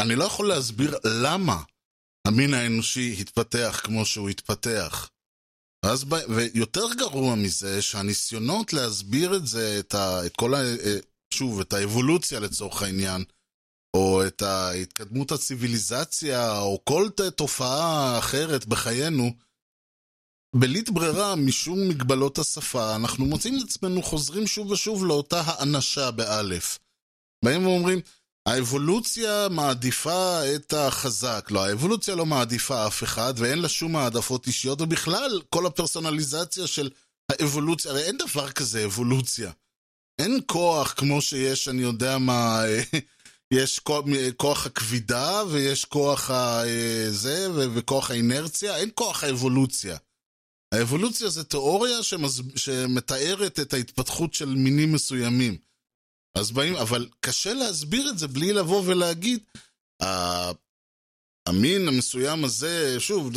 אני לא יכול להסביר למה המין האנושי התפתח כמו שהוא התפתח. ואז, ויותר גרוע מזה, שהניסיונות להסביר את זה, את, ה, את כל ה... שוב, את האבולוציה לצורך העניין, או את התקדמות הציוויליזציה, או כל תופעה אחרת בחיינו, בלית ברירה, משום מגבלות השפה, אנחנו מוצאים את עצמנו חוזרים שוב ושוב לאותה האנשה באלף. באים ואומרים, האבולוציה מעדיפה את החזק. לא, האבולוציה לא מעדיפה אף אחד, ואין לה שום העדפות אישיות, ובכלל, כל הפרסונליזציה של האבולוציה, הרי אין דבר כזה אבולוציה. אין כוח כמו שיש, אני יודע מה, יש כוח, כוח הכבידה, ויש כוח הזה, וכוח האינרציה, אין כוח האבולוציה. האבולוציה זה תיאוריה שמז... שמתארת את ההתפתחות של מינים מסוימים. אז באים, אבל קשה להסביר את זה בלי לבוא ולהגיד, המין המסוים הזה, שוב,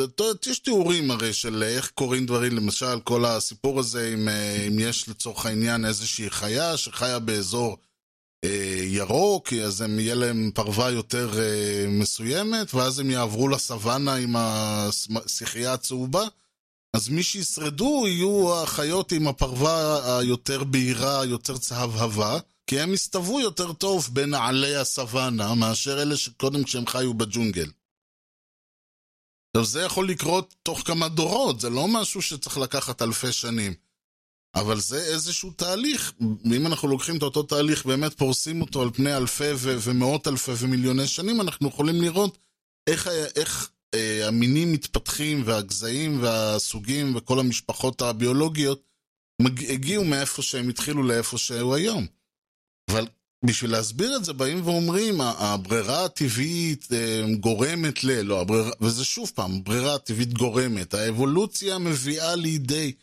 יש תיאורים הרי של איך קורים דברים, למשל כל הסיפור הזה, אם, אם יש לצורך העניין איזושהי חיה שחיה באזור אה, ירוק, אז הם, יהיה להם פרווה יותר אה, מסוימת, ואז הם יעברו לסוואנה עם השחייה הצהובה. אז מי שישרדו יהיו החיות עם הפרווה היותר בהירה, יותר צהבהבה, כי הם יסתוו יותר טוב בנעלי הסוואנה מאשר אלה שקודם כשהם חיו בג'ונגל. עכשיו זה יכול לקרות תוך כמה דורות, זה לא משהו שצריך לקחת אלפי שנים. אבל זה איזשהו תהליך, ואם אנחנו לוקחים את אותו תהליך, באמת פורסים אותו על פני אלפי ו- ומאות אלפי ומיליוני שנים, אנחנו יכולים לראות איך, איך אה, המינים מתפתחים, והגזעים והסוגים וכל המשפחות הביולוגיות מג... הגיעו מאיפה שהם התחילו לאיפה שהוא היום. אבל בשביל להסביר את זה באים ואומרים, הברירה הטבעית אה, גורמת ל... לא, הברירה... וזה שוב פעם, ברירה הטבעית גורמת. האבולוציה מביאה לידי...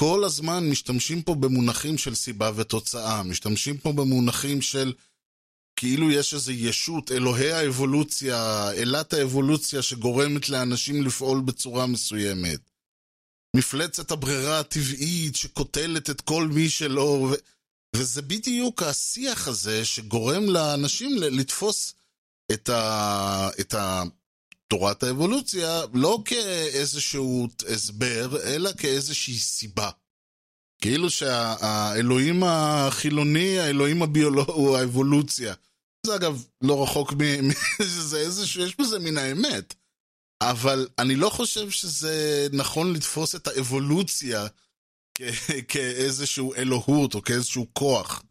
כל הזמן משתמשים פה במונחים של סיבה ותוצאה, משתמשים פה במונחים של כאילו יש איזו ישות, אלוהי האבולוציה, אלת האבולוציה שגורמת לאנשים לפעול בצורה מסוימת. מפלצת הברירה הטבעית שקוטלת את כל מי שלא... וזה בדיוק השיח הזה שגורם לאנשים לתפוס את, ה... את ה... תורת האבולוציה לא כאיזשהו הסבר, אלא כאיזושהי סיבה. כאילו שהאלוהים החילוני, האלוהים הביולוגי הוא האבולוציה. זה אגב לא רחוק מ... זה איזשהו, יש בזה מן האמת. אבל אני לא חושב שזה נכון לתפוס את האבולוציה כאיזשהו אלוהות או כאיזשהו כוח.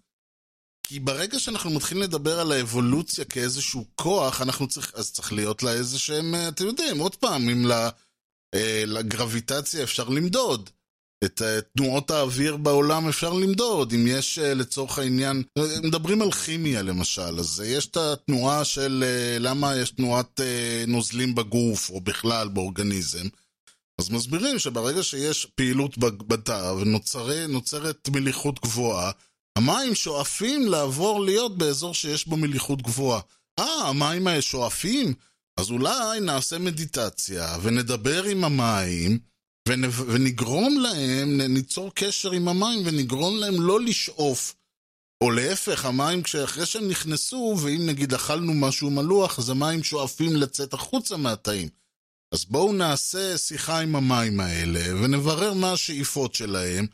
כי ברגע שאנחנו מתחילים לדבר על האבולוציה כאיזשהו כוח, אנחנו צריך, אז צריך להיות לה איזה שהם, אתם יודעים, עוד פעם, אם לגרביטציה אפשר למדוד. את תנועות האוויר בעולם אפשר למדוד, אם יש לצורך העניין, מדברים על כימיה למשל, אז יש את התנועה של למה יש תנועת נוזלים בגוף, או בכלל באורגניזם, אז מסבירים שברגע שיש פעילות בתא ונוצרת מליחות גבוהה, המים שואפים לעבור להיות באזור שיש בו מליחות גבוהה. אה, המים האלה שואפים? אז אולי נעשה מדיטציה ונדבר עם המים ונגרום להם, ניצור קשר עם המים ונגרום להם לא לשאוף. או להפך, המים אחרי שהם נכנסו, ואם נגיד אכלנו משהו מלוח, אז המים שואפים לצאת החוצה מהתאים. אז בואו נעשה שיחה עם המים האלה, ונברר מה השאיפות שלהם.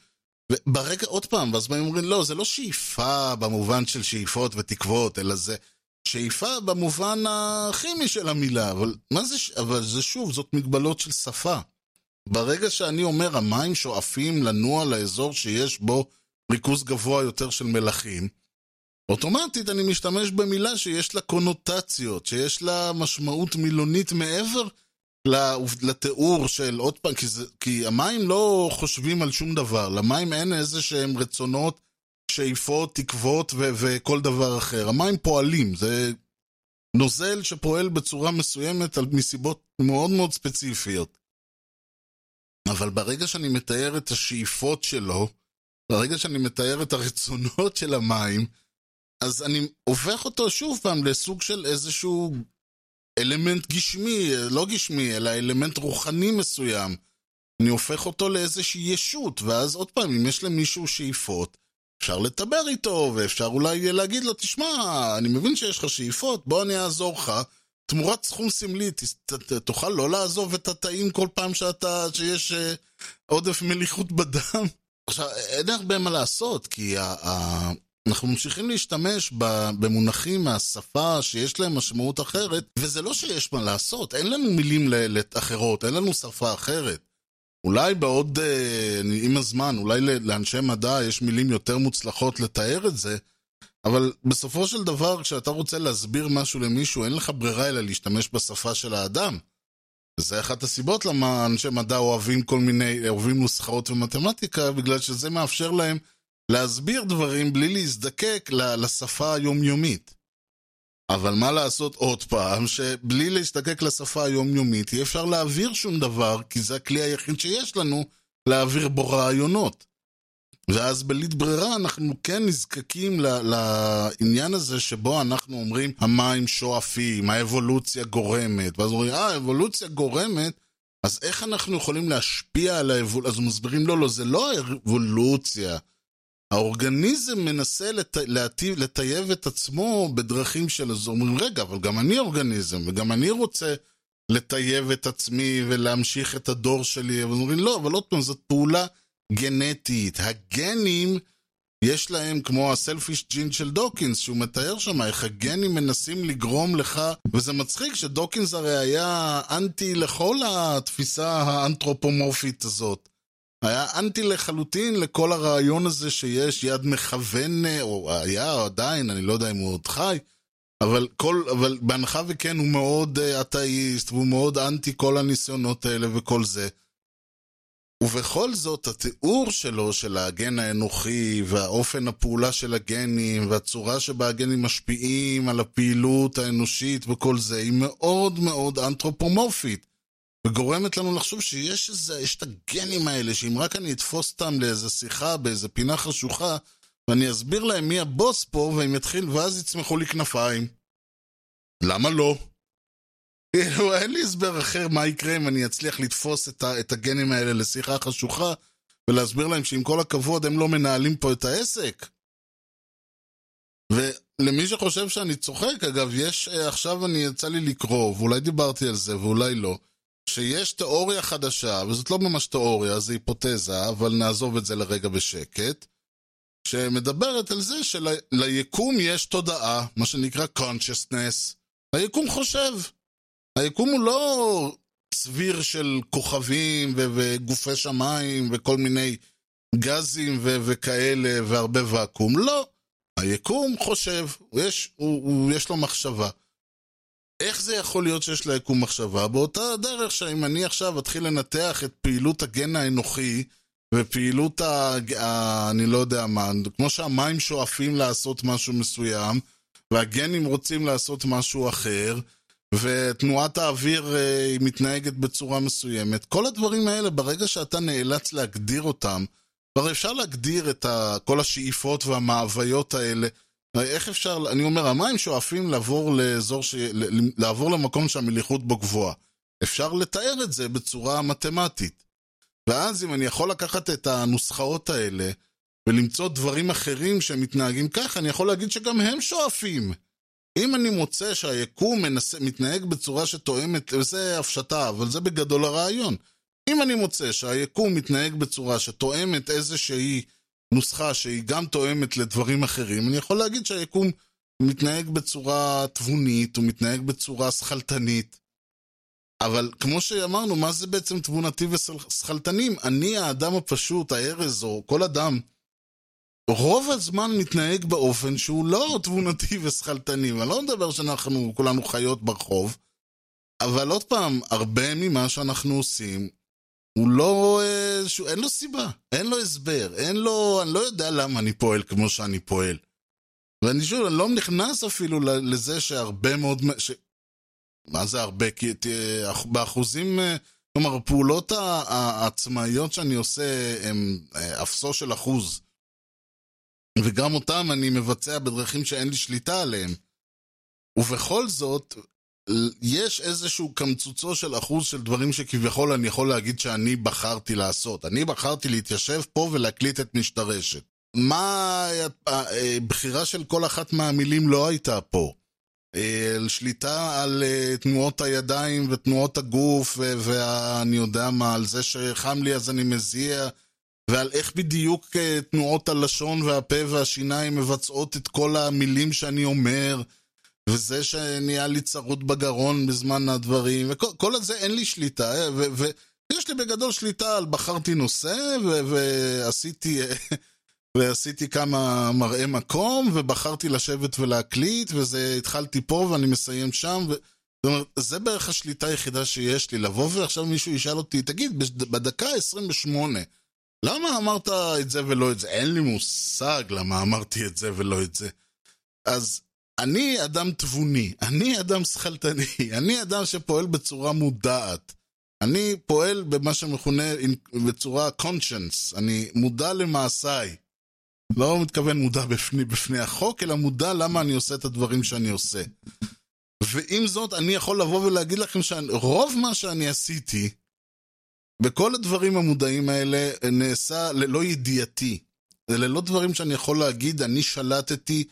וברגע, עוד פעם, ואז באים אומרים, לא, זה לא שאיפה במובן של שאיפות ותקוות, אלא זה שאיפה במובן הכימי של המילה. אבל מה זה, אבל זה שוב, זאת מגבלות של שפה. ברגע שאני אומר, המים שואפים לנוע לאזור שיש בו ריכוז גבוה יותר של מלחים, אוטומטית אני משתמש במילה שיש לה קונוטציות, שיש לה משמעות מילונית מעבר לתיאור של, עוד פעם, כי, זה, כי המים לא חושבים על שום דבר, למים אין איזה שהם רצונות, שאיפות, תקוות ו- וכל דבר אחר. המים פועלים, זה נוזל שפועל בצורה מסוימת על מסיבות מאוד מאוד ספציפיות. אבל ברגע שאני מתאר את השאיפות שלו, ברגע שאני מתאר את הרצונות של המים, אז אני הופך אותו שוב פעם לסוג של איזשהו אלמנט גשמי, לא גשמי, אלא אלמנט רוחני מסוים. אני הופך אותו לאיזושהי ישות, ואז עוד פעם, אם יש למישהו שאיפות, אפשר לדבר איתו, ואפשר אולי להגיד לו, תשמע, אני מבין שיש לך שאיפות, בוא אני אעזור לך. תמורת סכום סמלי, ת, ת, ת, תוכל לא לעזוב את התאים כל פעם שאתה, שיש אה, עודף מליחות בדם. עכשיו, אין הרבה מה לעשות, כי ה, ה, אנחנו ממשיכים להשתמש במונחים מהשפה שיש להם משמעות אחרת, וזה לא שיש מה לעשות, אין לנו מילים אחרות, אין לנו שפה אחרת. אולי בעוד, אה, עם הזמן, אולי לאנשי מדע יש מילים יותר מוצלחות לתאר את זה, אבל בסופו של דבר, כשאתה רוצה להסביר משהו למישהו, אין לך ברירה אלא להשתמש בשפה של האדם. זה אחת הסיבות למה אנשי מדע אוהבים כל מיני, אוהבים נוסחאות ומתמטיקה, בגלל שזה מאפשר להם להסביר דברים בלי להזדקק לשפה היומיומית. אבל מה לעשות עוד פעם, שבלי להזדקק לשפה היומיומית אי אפשר להעביר שום דבר, כי זה הכלי היחיד שיש לנו להעביר בו רעיונות. ואז בלית ברירה אנחנו כן נזקקים לעניין הזה שבו אנחנו אומרים המים שואפים, האבולוציה גורמת, ואז אומרים, אה, האבולוציה גורמת, אז איך אנחנו יכולים להשפיע על האבולוציה? אז מסבירים, לא, לא, זה לא האבולוציה. האורגניזם מנסה. להטיב, לטייב את עצמו בדרכים של... אז אומרים, רגע, אבל גם אני אורגניזם, וגם אני רוצה לטייב את עצמי ולהמשיך את הדור שלי. אבל אומרים, לא, אבל עוד פעם, זאת פעולה גנטית. הגנים, יש להם כמו ה selfish gene של דוקינס, שהוא מתאר שם איך הגנים מנסים לגרום לך, וזה מצחיק שדוקינס הרי היה אנטי לכל התפיסה האנתרופומורפית הזאת. היה אנטי לחלוטין לכל הרעיון הזה שיש יד מכוון, או היה או עדיין, אני לא יודע אם הוא עוד חי, אבל, כל, אבל בהנחה וכן הוא מאוד uh, אתאיסט, והוא מאוד אנטי כל הניסיונות האלה וכל זה. ובכל זאת, התיאור שלו, של הגן האנוכי, והאופן הפעולה של הגנים, והצורה שבה הגנים משפיעים על הפעילות האנושית וכל זה, היא מאוד מאוד אנתרופומורפית. וגורמת לנו לחשוב שיש איזה, יש את הגנים האלה, שאם רק אני אתפוס אותם לאיזה שיחה באיזה פינה חשוכה, ואני אסביר להם מי הבוס פה, והם יתחילו, ואז יצמחו לי כנפיים. למה לא? כאילו, אין לי הסבר אחר מה יקרה אם אני אצליח לתפוס את, ה, את הגנים האלה לשיחה חשוכה, ולהסביר להם שעם כל הכבוד הם לא מנהלים פה את העסק. ולמי שחושב שאני צוחק, אגב, יש, אה, עכשיו אני יצא לי לקרוא, ואולי דיברתי על זה ואולי לא. שיש תיאוריה חדשה, וזאת לא ממש תיאוריה, זו היפותזה, אבל נעזוב את זה לרגע בשקט, שמדברת על זה שליקום יש תודעה, מה שנקרא consciousness. היקום חושב. היקום הוא לא צביר של כוכבים ו- וגופי שמיים וכל מיני גזים ו- וכאלה והרבה ואקום. לא. היקום חושב, יש, הוא, הוא, יש לו מחשבה. איך זה יכול להיות שיש ליקום מחשבה? באותה דרך שאם אני עכשיו אתחיל לנתח את פעילות הגן האנוכי ופעילות ה... ה... אני לא יודע מה, כמו שהמים שואפים לעשות משהו מסוים והגנים רוצים לעשות משהו אחר ותנועת האוויר אה, היא מתנהגת בצורה מסוימת. כל הדברים האלה, ברגע שאתה נאלץ להגדיר אותם, כבר אפשר להגדיר את ה... כל השאיפות והמאוויות האלה איך אפשר, אני אומר, המים שואפים לעבור לאזור, ש... לעבור למקום שהמליחות בו גבוהה. אפשר לתאר את זה בצורה מתמטית. ואז אם אני יכול לקחת את הנוסחאות האלה ולמצוא דברים אחרים שמתנהגים ככה, אני יכול להגיד שגם הם שואפים. אם אני מוצא שהיקום מנסה, מתנהג בצורה שתואמת, וזה הפשטה, אבל זה בגדול הרעיון. אם אני מוצא שהיקום מתנהג בצורה שתואמת איזושהי נוסחה שהיא גם תואמת לדברים אחרים, אני יכול להגיד שהיקום מתנהג בצורה תבונית, הוא מתנהג בצורה שכלתנית. אבל כמו שאמרנו, מה זה בעצם תבונתי ושכלתנים? אני, האדם הפשוט, הארז, או כל אדם, רוב הזמן מתנהג באופן שהוא לא תבונתי ושכלתני. ואני לא מדבר שאנחנו כולנו חיות ברחוב, אבל עוד פעם, הרבה ממה שאנחנו עושים הוא לא... אה, שהוא, אין לו סיבה, אין לו הסבר, אין לו... אני לא יודע למה אני פועל כמו שאני פועל. ואני שוב, אני לא נכנס אפילו לזה שהרבה מאוד... ש... מה זה הרבה? כי באחוזים... אה, כלומר, הפעולות העצמאיות שאני עושה הן אה, אפסו של אחוז. וגם אותם אני מבצע בדרכים שאין לי שליטה עליהם. ובכל זאת, יש איזשהו קמצוצו של אחוז של דברים שכביכול אני יכול להגיד שאני בחרתי לעשות. אני בחרתי להתיישב פה ולהקליט את משתרשת. מה הבחירה של כל אחת מהמילים לא הייתה פה? שליטה על תנועות הידיים ותנועות הגוף ואני יודע מה, על זה שחם לי אז אני מזיע ועל איך בדיוק תנועות הלשון והפה והשיניים מבצעות את כל המילים שאני אומר וזה שנהיה לי צרות בגרון בזמן הדברים, וכל זה אין לי שליטה, ויש לי בגדול שליטה על בחרתי נושא, ועשיתי... ועשיתי כמה מראה מקום, ובחרתי לשבת ולהקליט, וזה התחלתי פה ואני מסיים שם, ו... זאת אומרת, זה בערך השליטה היחידה שיש לי, לבוא ועכשיו מישהו ישאל אותי, תגיד, בדקה ה-28, למה אמרת את זה ולא את זה? אין לי מושג למה אמרתי את זה ולא את זה. אז אני אדם תבוני, אני אדם שכלתני, אני אדם שפועל בצורה מודעת. אני פועל במה שמכונה בצורה conscience, אני מודע למעשיי. לא מתכוון מודע בפני, בפני החוק, אלא מודע למה אני עושה את הדברים שאני עושה. ועם זאת, אני יכול לבוא ולהגיד לכם שרוב מה שאני עשיתי, בכל הדברים המודעים האלה, נעשה ללא ידיעתי. זה ללא דברים שאני יכול להגיד, אני שלטתי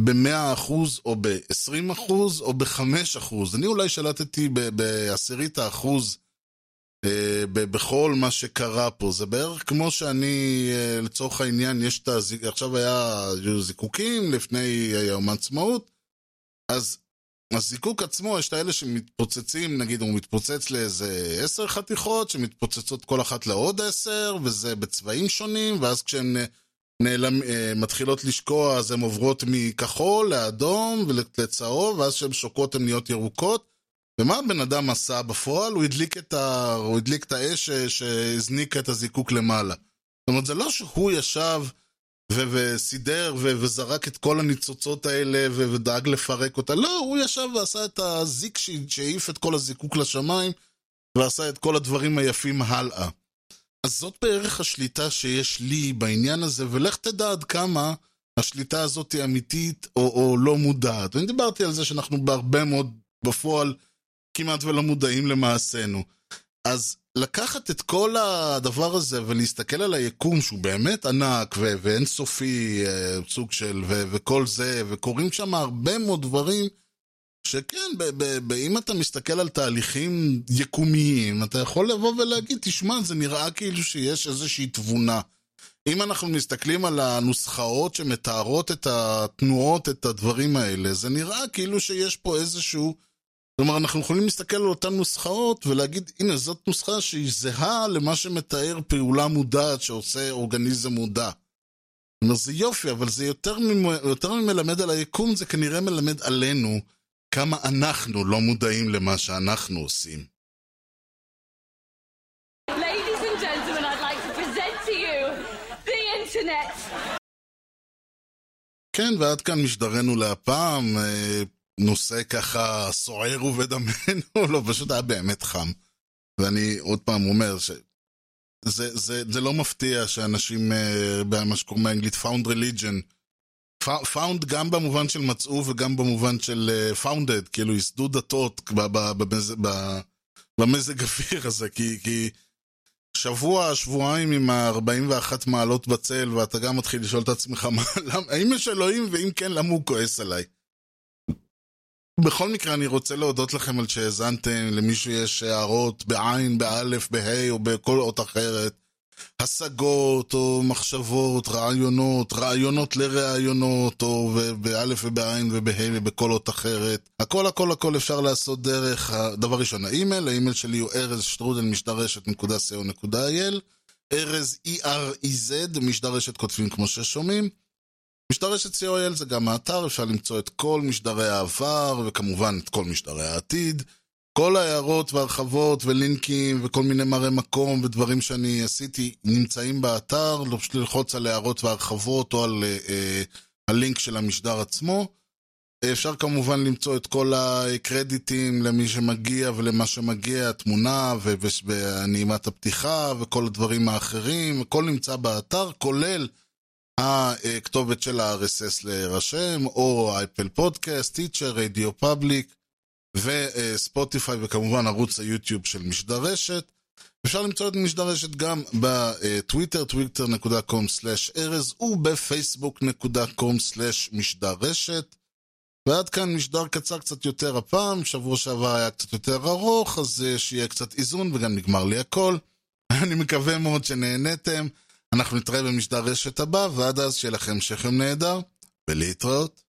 ב-100% או ב-20% או ב-5%. אני אולי שלטתי בעשירית האחוז אה, בכל מה שקרה פה. זה בערך כמו שאני, אה, לצורך העניין, יש את הזיק... עכשיו היה זיקוקים לפני יום העצמאות, אז הזיקוק עצמו, יש את האלה שמתפוצצים, נגיד הוא מתפוצץ לאיזה עשר חתיכות, שמתפוצצות כל אחת לעוד עשר, וזה בצבעים שונים, ואז כשהן... אה, מתחילות לשקוע, אז הן עוברות מכחול לאדום ולצהוב, ואז כשהן שוקעות הן נהיות ירוקות. ומה הבן אדם עשה בפועל? הוא הדליק את, ה... הוא הדליק את האש שהזניקה את הזיקוק למעלה. זאת אומרת, זה לא שהוא ישב ו... וסידר ו... וזרק את כל הניצוצות האלה ו... ודאג לפרק אותה. לא, הוא ישב ועשה את הזיק שהעיף את כל הזיקוק לשמיים, ועשה את כל הדברים היפים הלאה. אז זאת בערך השליטה שיש לי בעניין הזה, ולך תדע עד כמה השליטה הזאת היא אמיתית או, או לא מודעת. ואני דיברתי על זה שאנחנו בהרבה מאוד, בפועל, כמעט ולא מודעים למעשינו. אז לקחת את כל הדבר הזה ולהסתכל על היקום שהוא באמת ענק ו- ואינסופי, אה, סוג של, ו- וכל זה, וקורים שם הרבה מאוד דברים שכן, ב- ב- ב- אם אתה מסתכל על תהליכים יקומיים, אתה יכול לבוא ולהגיד, תשמע, זה נראה כאילו שיש איזושהי תבונה. אם אנחנו מסתכלים על הנוסחאות שמתארות את התנועות, את הדברים האלה, זה נראה כאילו שיש פה איזשהו... כלומר, אנחנו יכולים להסתכל על אותן נוסחאות ולהגיד, הנה, זאת נוסחה שהיא זהה למה שמתאר פעולה מודעת שעושה אורגניזם מודע. זאת אומרת, זה יופי, אבל זה יותר, יותר ממלמד על היקום, זה כנראה מלמד עלינו. כמה אנחנו לא מודעים למה שאנחנו עושים. כן, ועד כאן משדרנו להפעם, אה, נושא ככה סוער ובדמנו, לא, פשוט היה באמת חם. ואני עוד פעם אומר ש... זה, זה, זה לא מפתיע שאנשים, אה, במה שקוראים באנגלית found religion, found גם במובן של מצאו וגם במובן של founded, uh, כאילו ייסדו דתות במזג אוויר הזה, כי, כי שבוע, שבועיים עם ה-41 מעלות בצל, ואתה גם מתחיל לשאול את עצמך, מה, למה, האם יש אלוהים, ואם כן, למה הוא כועס עליי? בכל מקרה, אני רוצה להודות לכם על שהאזנתם, למישהו יש הערות בעין, באלף, בה' או בכל אות אחרת. השגות, או מחשבות, רעיונות, רעיונות לרעיונות, או באלף ובעין ובה' ובכל אות אחרת. הכל הכל הכל אפשר לעשות דרך, דבר ראשון, האימייל, האימייל שלי הוא ארז שטרודל משדרשת.co.il ארז E-R-E-Z, משדרשת כותבים כמו ששומעים. משדרשת co.il זה גם האתר, אפשר למצוא את כל משדרי העבר, וכמובן את כל משדרי העתיד. כל ההערות והרחבות ולינקים וכל מיני מראה מקום ודברים שאני עשיתי נמצאים באתר, לא פשוט ללחוץ על הערות והרחבות או על אה, אה, הלינק של המשדר עצמו. אפשר כמובן למצוא את כל הקרדיטים למי שמגיע ולמה שמגיע, התמונה ונעימת הפתיחה וכל הדברים האחרים, הכל נמצא באתר, כולל הכתובת של ה-RSS להירשם, או אפל פודקאסט, טיצ'ר, רדיו פאבליק וספוטיפיי, וכמובן ערוץ היוטיוב של משדרשת. אפשר למצוא את משדרשת גם בטוויטר, twitter.com/ארז ובפייסבוק.com/משדרשת. ועד כאן משדר קצר קצת יותר הפעם, שבוע שעבר היה קצת יותר ארוך, אז שיהיה קצת איזון וגם נגמר לי הכל. אני מקווה מאוד שנהניתם. אנחנו נתראה במשדר רשת הבא, ועד אז שיהיה לכם שכם נהדר, ולהתראות.